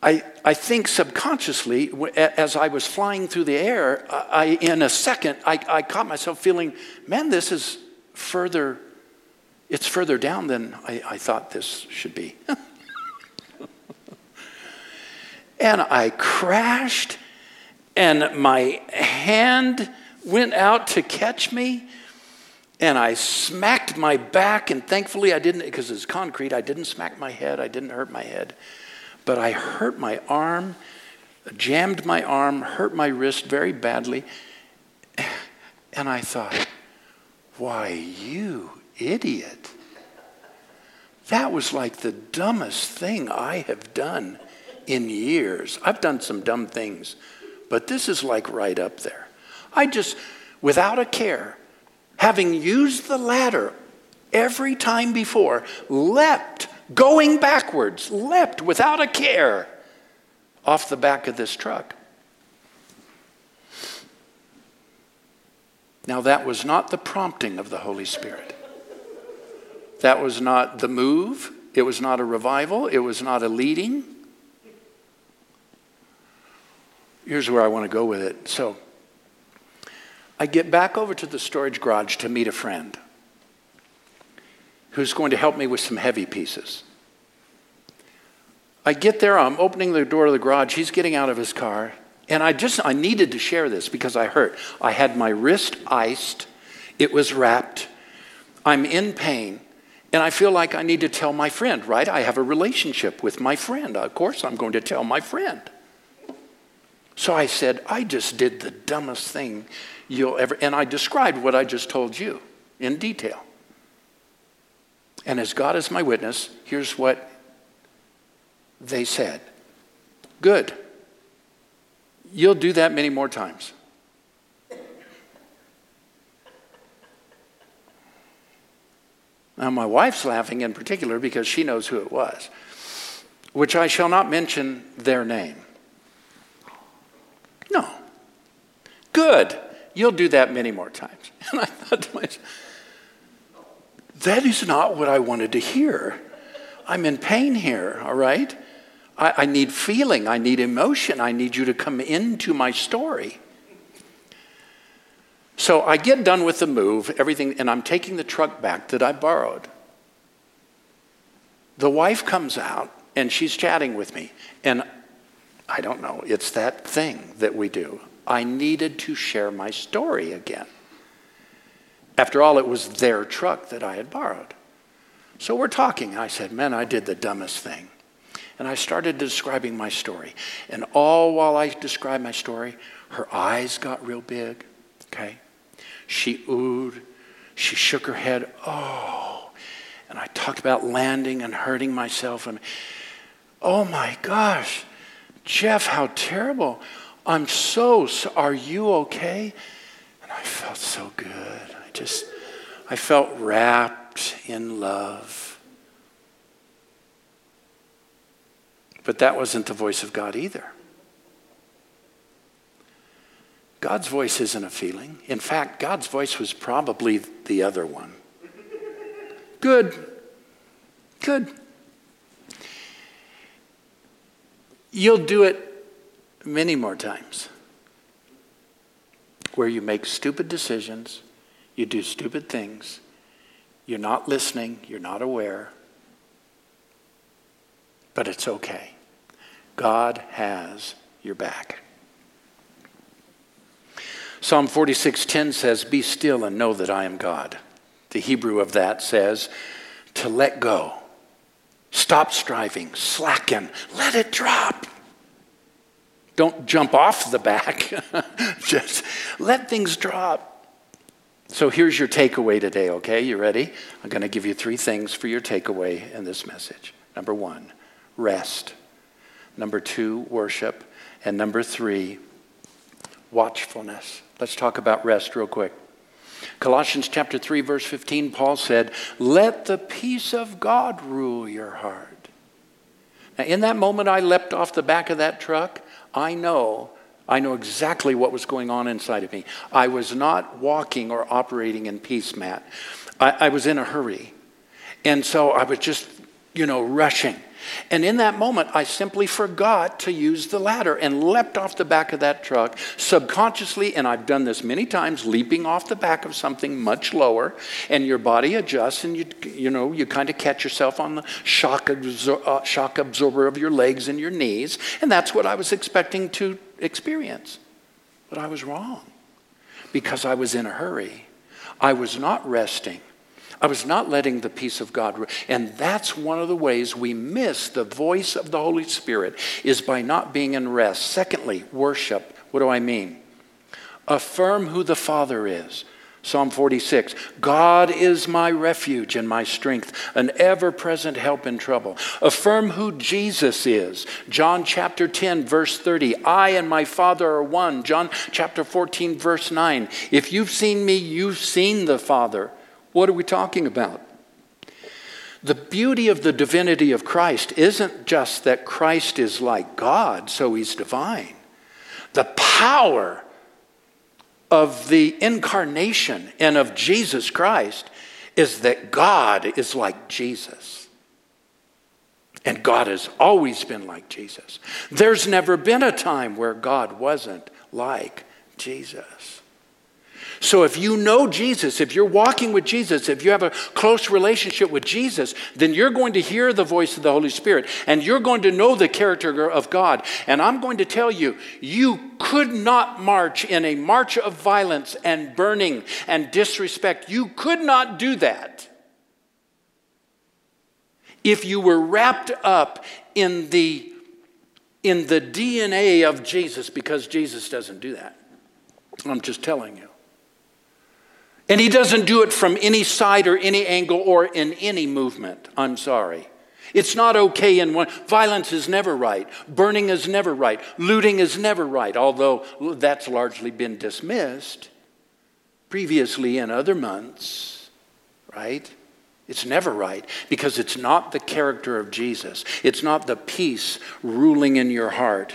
I, I think subconsciously, as I was flying through the air, I, in a second, I, I caught myself feeling, man, this is further, it's further down than I, I thought this should be. and I crashed, and my hand went out to catch me, and I smacked my back, and thankfully I didn't, because it's concrete, I didn't smack my head, I didn't hurt my head, but I hurt my arm, jammed my arm, hurt my wrist very badly, and I thought, why, you idiot. That was like the dumbest thing I have done in years. I've done some dumb things, but this is like right up there. I just, without a care, having used the ladder every time before, leapt, going backwards, leapt without a care off the back of this truck. Now, that was not the prompting of the Holy Spirit. That was not the move. It was not a revival. It was not a leading. Here's where I want to go with it. So I get back over to the storage garage to meet a friend who's going to help me with some heavy pieces. I get there, I'm opening the door of the garage, he's getting out of his car, and I just I needed to share this because I hurt. I had my wrist iced, it was wrapped. I'm in pain. And I feel like I need to tell my friend, right? I have a relationship with my friend. Of course, I'm going to tell my friend. So I said, I just did the dumbest thing you'll ever, and I described what I just told you in detail. And as God is my witness, here's what they said Good. You'll do that many more times. Now, my wife's laughing in particular because she knows who it was, which I shall not mention their name. No. Good. You'll do that many more times. And I thought to myself, that is not what I wanted to hear. I'm in pain here, all right? I, I, need feeling, I need emotion, I need you to come into my story. So I get done with the move, everything, and I'm taking the truck back that I borrowed. The wife comes out and she's chatting with me, and I don't know. It's that thing that we do. I needed to share my story again. After all, it was their truck that I had borrowed. So we're talking. I said, Man, I did the dumbest thing. And I started describing my story. And all while I described my story, her eyes got real big. Okay? She oohed. She shook her head. Oh. And I talked about landing and hurting myself. And oh my gosh, Jeff, how terrible. I'm so, so are you okay? And I felt so good. I just, I felt wrapped in love. But that wasn't the voice of God either. God's voice isn't a feeling. In fact, God's voice was probably the other one. Good. Good. You'll do it many more times where you make stupid decisions, you do stupid things, you're not listening, you're not aware, but it's okay. God has your back. Psalm 46:10 says, "Be still and know that I am God." The Hebrew of that says, to let go. Stop striving, slacken, let it drop. Don't jump off the back. Just let things drop. So here's your takeaway today, okay? You ready? I'm going to give you three things for your takeaway in this message. Number one, rest. Number two, worship. And number three, watchfulness. Let's talk about rest real quick. Colossians chapter 3 verse 15 Paul said, "Let the peace of God rule your heart." Now in that moment I leapt off the back of that truck, I know I know exactly what was going on inside of me. I was not walking or operating in peace, Matt. I, I was in a hurry. And so I was just, you know, rushing. And in that moment, I simply forgot to use the ladder and leapt off the back of that truck subconsciously. And I've done this many times, leaping off the back of something much lower, and your body adjusts, and you, you know, you kind of catch yourself on the shock, absor- uh, shock absorber of your legs and your knees. And that's what I was expecting to experience. But I was wrong because I was in a hurry. I was not resting. I was not letting the peace of God. And that's one of the ways we miss the voice of the Holy Spirit is by not being in rest. Secondly, worship. What do I mean? Affirm who the Father is. Psalm 46 God is my refuge and my strength, an ever present help in trouble. Affirm who Jesus is. John chapter 10, verse 30. I and my Father are one. John chapter 14, verse 9. If you've seen me, you've seen the Father. What are we talking about? The beauty of the divinity of Christ isn't just that Christ is like God, so he's divine. The power of the incarnation and of Jesus Christ is that God is like Jesus. And God has always been like Jesus. There's never been a time where God wasn't like Jesus. So if you know Jesus, if you're walking with Jesus, if you have a close relationship with Jesus, then you're going to hear the voice of the Holy Spirit and you're going to know the character of God. And I'm going to tell you, you could not march in a march of violence and burning and disrespect. You could not do that if you were wrapped up in the in the DNA of Jesus because Jesus doesn't do that. I'm just telling you. And he doesn't do it from any side or any angle or in any movement. I'm sorry. It's not okay in one. Violence is never right. Burning is never right. Looting is never right, although that's largely been dismissed previously in other months, right? It's never right because it's not the character of Jesus. It's not the peace ruling in your heart.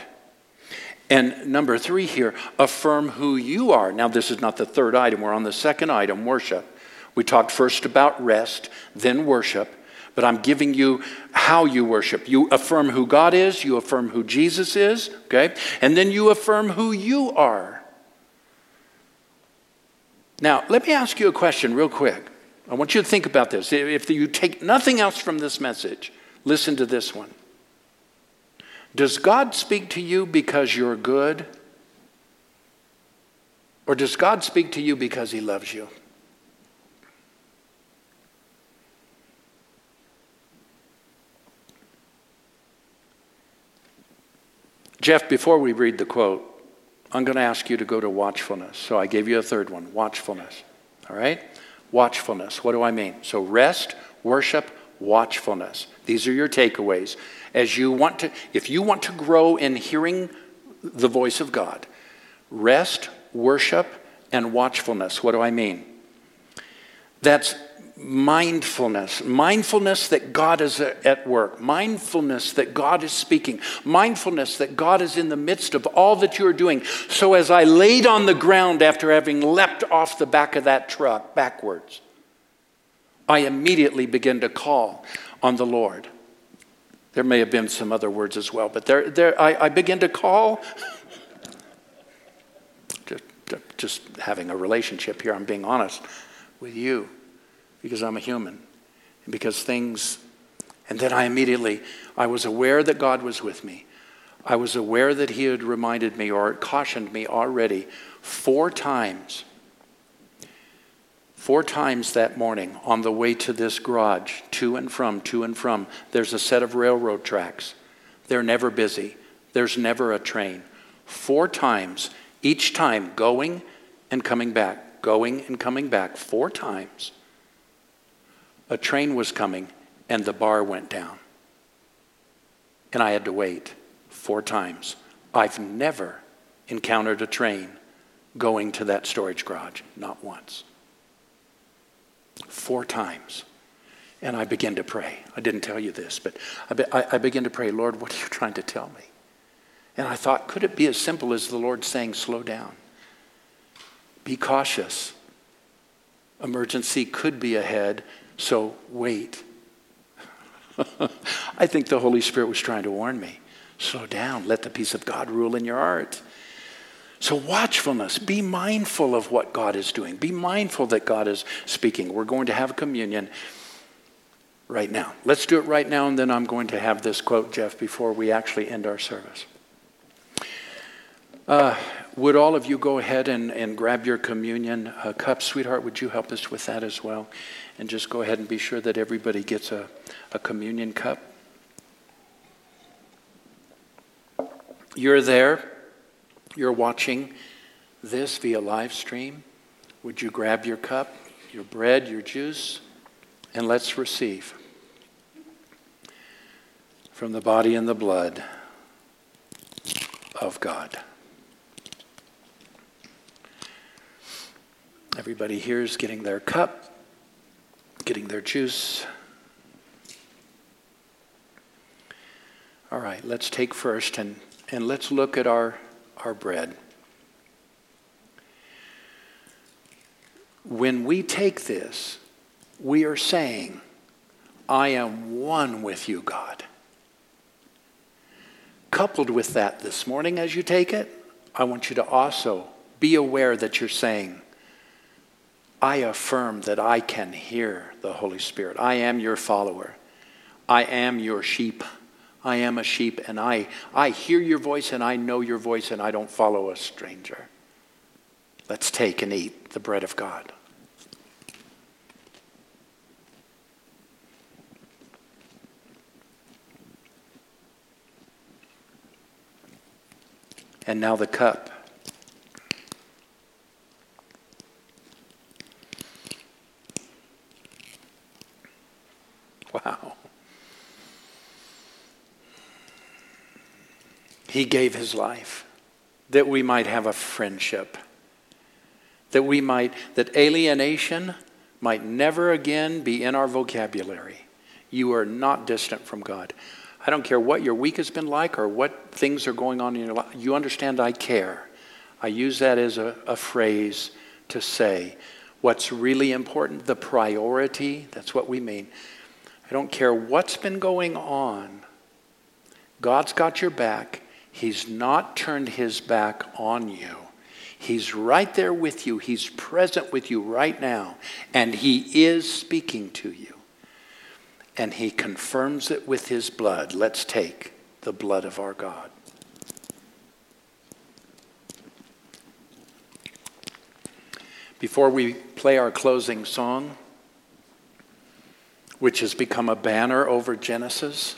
And number three here, affirm who you are. Now, this is not the third item. We're on the second item, worship. We talked first about rest, then worship, but I'm giving you how you worship. You affirm who God is, you affirm who Jesus is, okay? And then you affirm who you are. Now, let me ask you a question real quick. I want you to think about this. If you take nothing else from this message, listen to this one. Does God speak to you because you're good? Or does God speak to you because He loves you? Jeff, before we read the quote, I'm going to ask you to go to watchfulness. So I gave you a third one watchfulness. All right? Watchfulness. What do I mean? So rest, worship, watchfulness. These are your takeaways. As you want to, if you want to grow in hearing the voice of God, rest, worship, and watchfulness. What do I mean? That's mindfulness, mindfulness that God is at work, mindfulness that God is speaking, mindfulness that God is in the midst of all that you are doing. So as I laid on the ground after having leapt off the back of that truck backwards, I immediately begin to call on the Lord. There may have been some other words as well, but there, there, I, I begin to call. just, just having a relationship here, I'm being honest with you because I'm a human and because things, and then I immediately, I was aware that God was with me. I was aware that He had reminded me or cautioned me already four times, four times that morning on the way to this garage, to and from, to and from. There's a set of railroad tracks. They're never busy, there's never a train. Four times, each time going and coming back, going and coming back, four times a train was coming and the bar went down. And I had to wait four times. I've never encountered a train going to that storage garage, not once. Four times. And I began to pray. I didn't tell you this, but I, be, I, I began to pray, Lord, what are you trying to tell me? And I thought, could it be as simple as the Lord saying, slow down? Be cautious. Emergency could be ahead. So wait. I think the Holy Spirit was trying to warn me. Slow down. Let the peace of God rule in your heart. So, watchfulness, be mindful of what God is doing. Be mindful that God is speaking. We're going to have communion right now. Let's do it right now, and then I'm going to have this quote, Jeff, before we actually end our service. Uh, would all of you go ahead and, and grab your communion uh, cup? Sweetheart, would you help us with that as well? and just go ahead and be sure that everybody gets a, a communion cup. You're there, you're watching this via live stream. Would you grab your cup, your bread, your juice, and let's receive from the body and the blood of God. Everybody here is getting their cup getting their juice. All right, let's take first and, and let's look at our, our bread. When we take this, we are saying, I am one with you, God. Coupled with that this morning as you take it, I want you to also be aware that you're saying, I affirm that I can hear the Holy Spirit. I am your follower. I am your sheep. I am a sheep, and I, I hear your voice, and I know your voice, and I don't follow a stranger. Let's take and eat the bread of God. And now the cup. He gave his life that we might have a friendship, that we might, that alienation might never again be in our vocabulary. You are not distant from God. I don't care what your week has been like or what things are going on in your life. You understand I care. I use that as a, a phrase to say what's really important, the priority, that's what we mean. I don't care what's been going on. God's got your back. He's not turned his back on you. He's right there with you. He's present with you right now. And he is speaking to you. And he confirms it with his blood. Let's take the blood of our God. Before we play our closing song, which has become a banner over Genesis.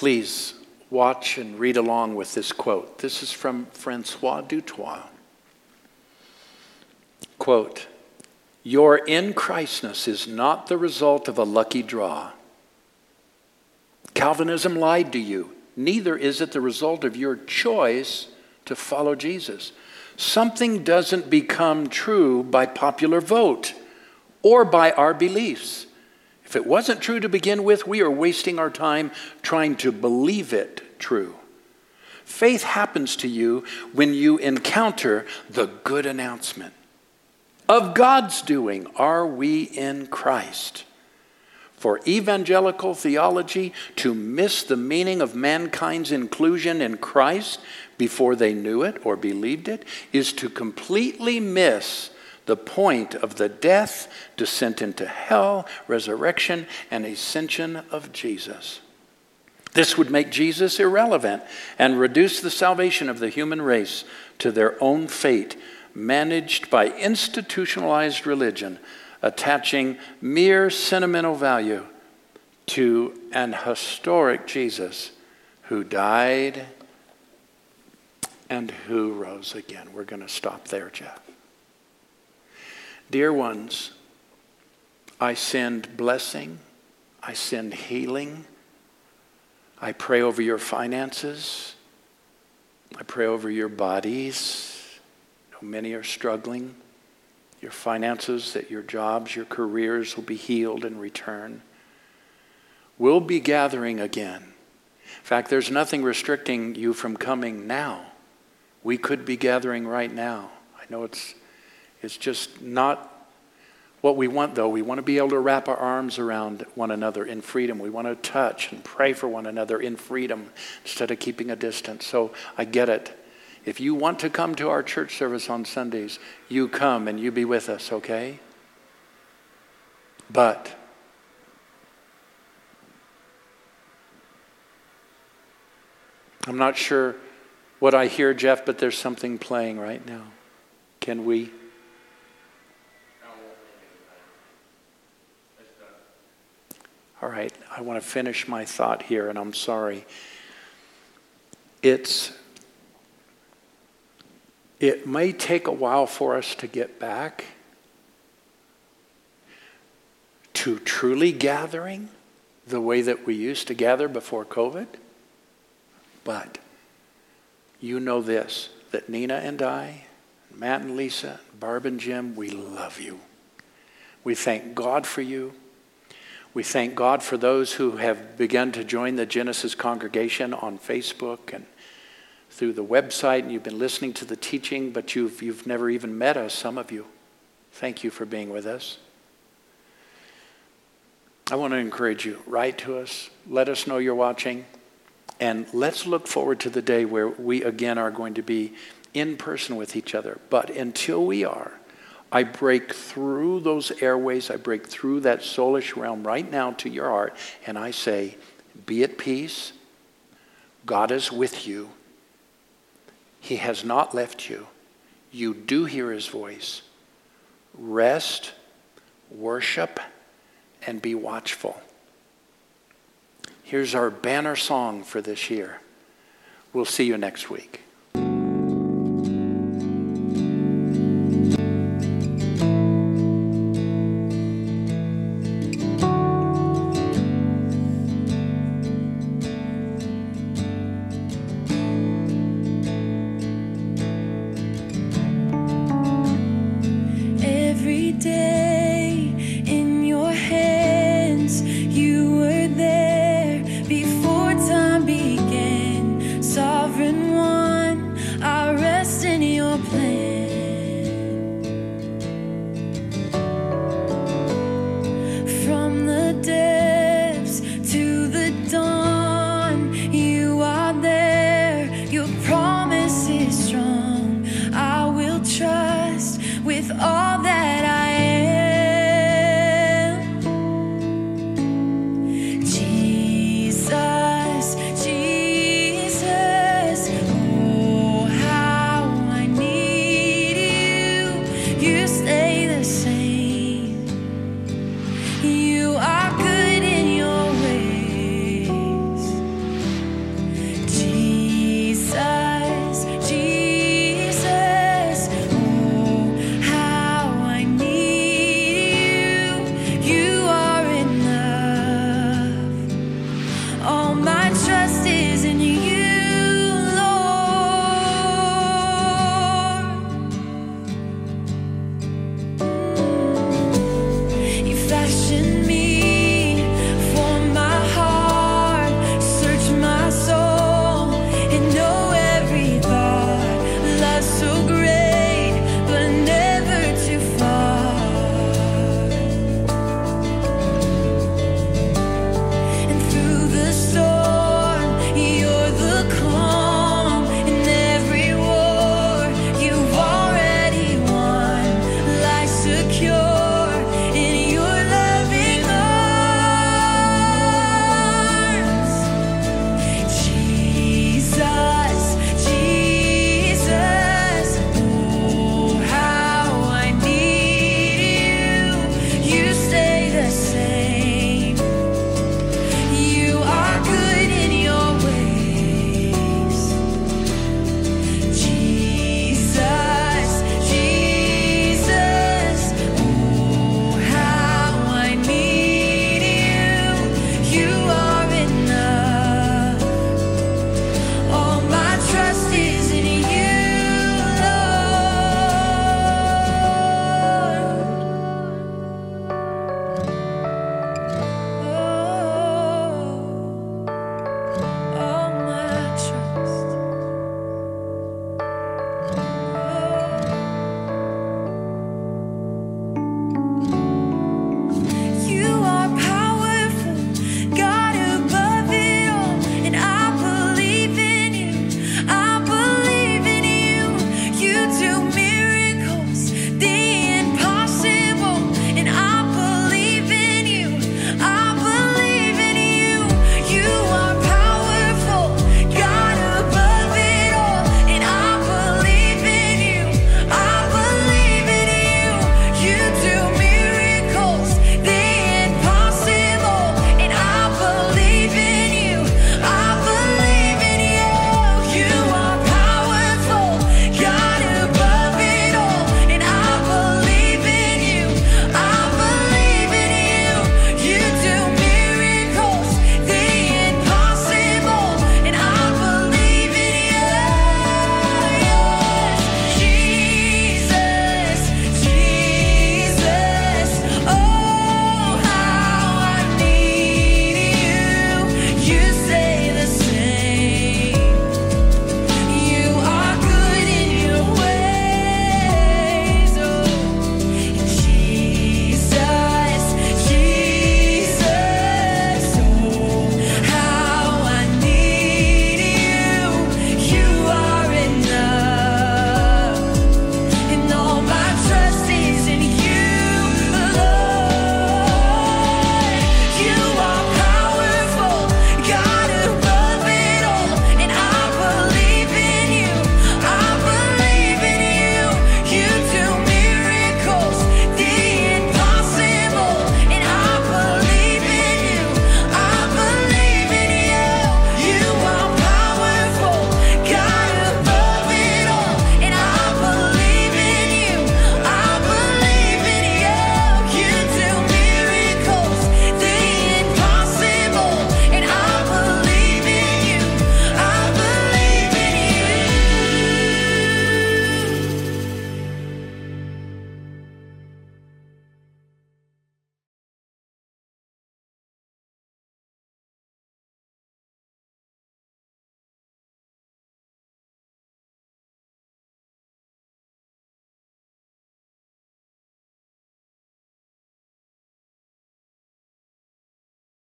Please watch and read along with this quote. This is from Francois du Toit. Quote Your in Christness is not the result of a lucky draw. Calvinism lied to you. Neither is it the result of your choice to follow Jesus. Something doesn't become true by popular vote or by our beliefs. If it wasn't true to begin with, we are wasting our time trying to believe it true. Faith happens to you when you encounter the good announcement of God's doing. Are we in Christ? For evangelical theology to miss the meaning of mankind's inclusion in Christ before they knew it or believed it is to completely miss the point of the death, descent into hell, resurrection, and ascension of Jesus. This would make Jesus irrelevant and reduce the salvation of the human race to their own fate, managed by institutionalized religion, attaching mere sentimental value to an historic Jesus who died and who rose again. We're going to stop there, Jeff. Dear ones, I send blessing, I send healing. I pray over your finances. I pray over your bodies. Many are struggling. Your finances, that your jobs, your careers will be healed in return. We'll be gathering again. In fact, there's nothing restricting you from coming now. We could be gathering right now. I know it's, it's just not what we want, though. We want to be able to wrap our arms around one another in freedom. We want to touch and pray for one another in freedom instead of keeping a distance. So I get it. If you want to come to our church service on Sundays, you come and you be with us, okay? But I'm not sure what I hear, Jeff, but there's something playing right now. Can we? All right, I want to finish my thought here, and I'm sorry. It's it may take a while for us to get back to truly gathering the way that we used to gather before COVID. But you know this that Nina and I, Matt and Lisa, Barb and Jim, we love you. We thank God for you. We thank God for those who have begun to join the Genesis congregation on Facebook and through the website, and you've been listening to the teaching, but you've, you've never even met us, some of you. Thank you for being with us. I want to encourage you write to us, let us know you're watching, and let's look forward to the day where we again are going to be in person with each other. But until we are, I break through those airways, I break through that soulish realm right now to your heart, and I say, Be at peace. God is with you. He has not left you. You do hear his voice. Rest, worship, and be watchful. Here's our banner song for this year. We'll see you next week.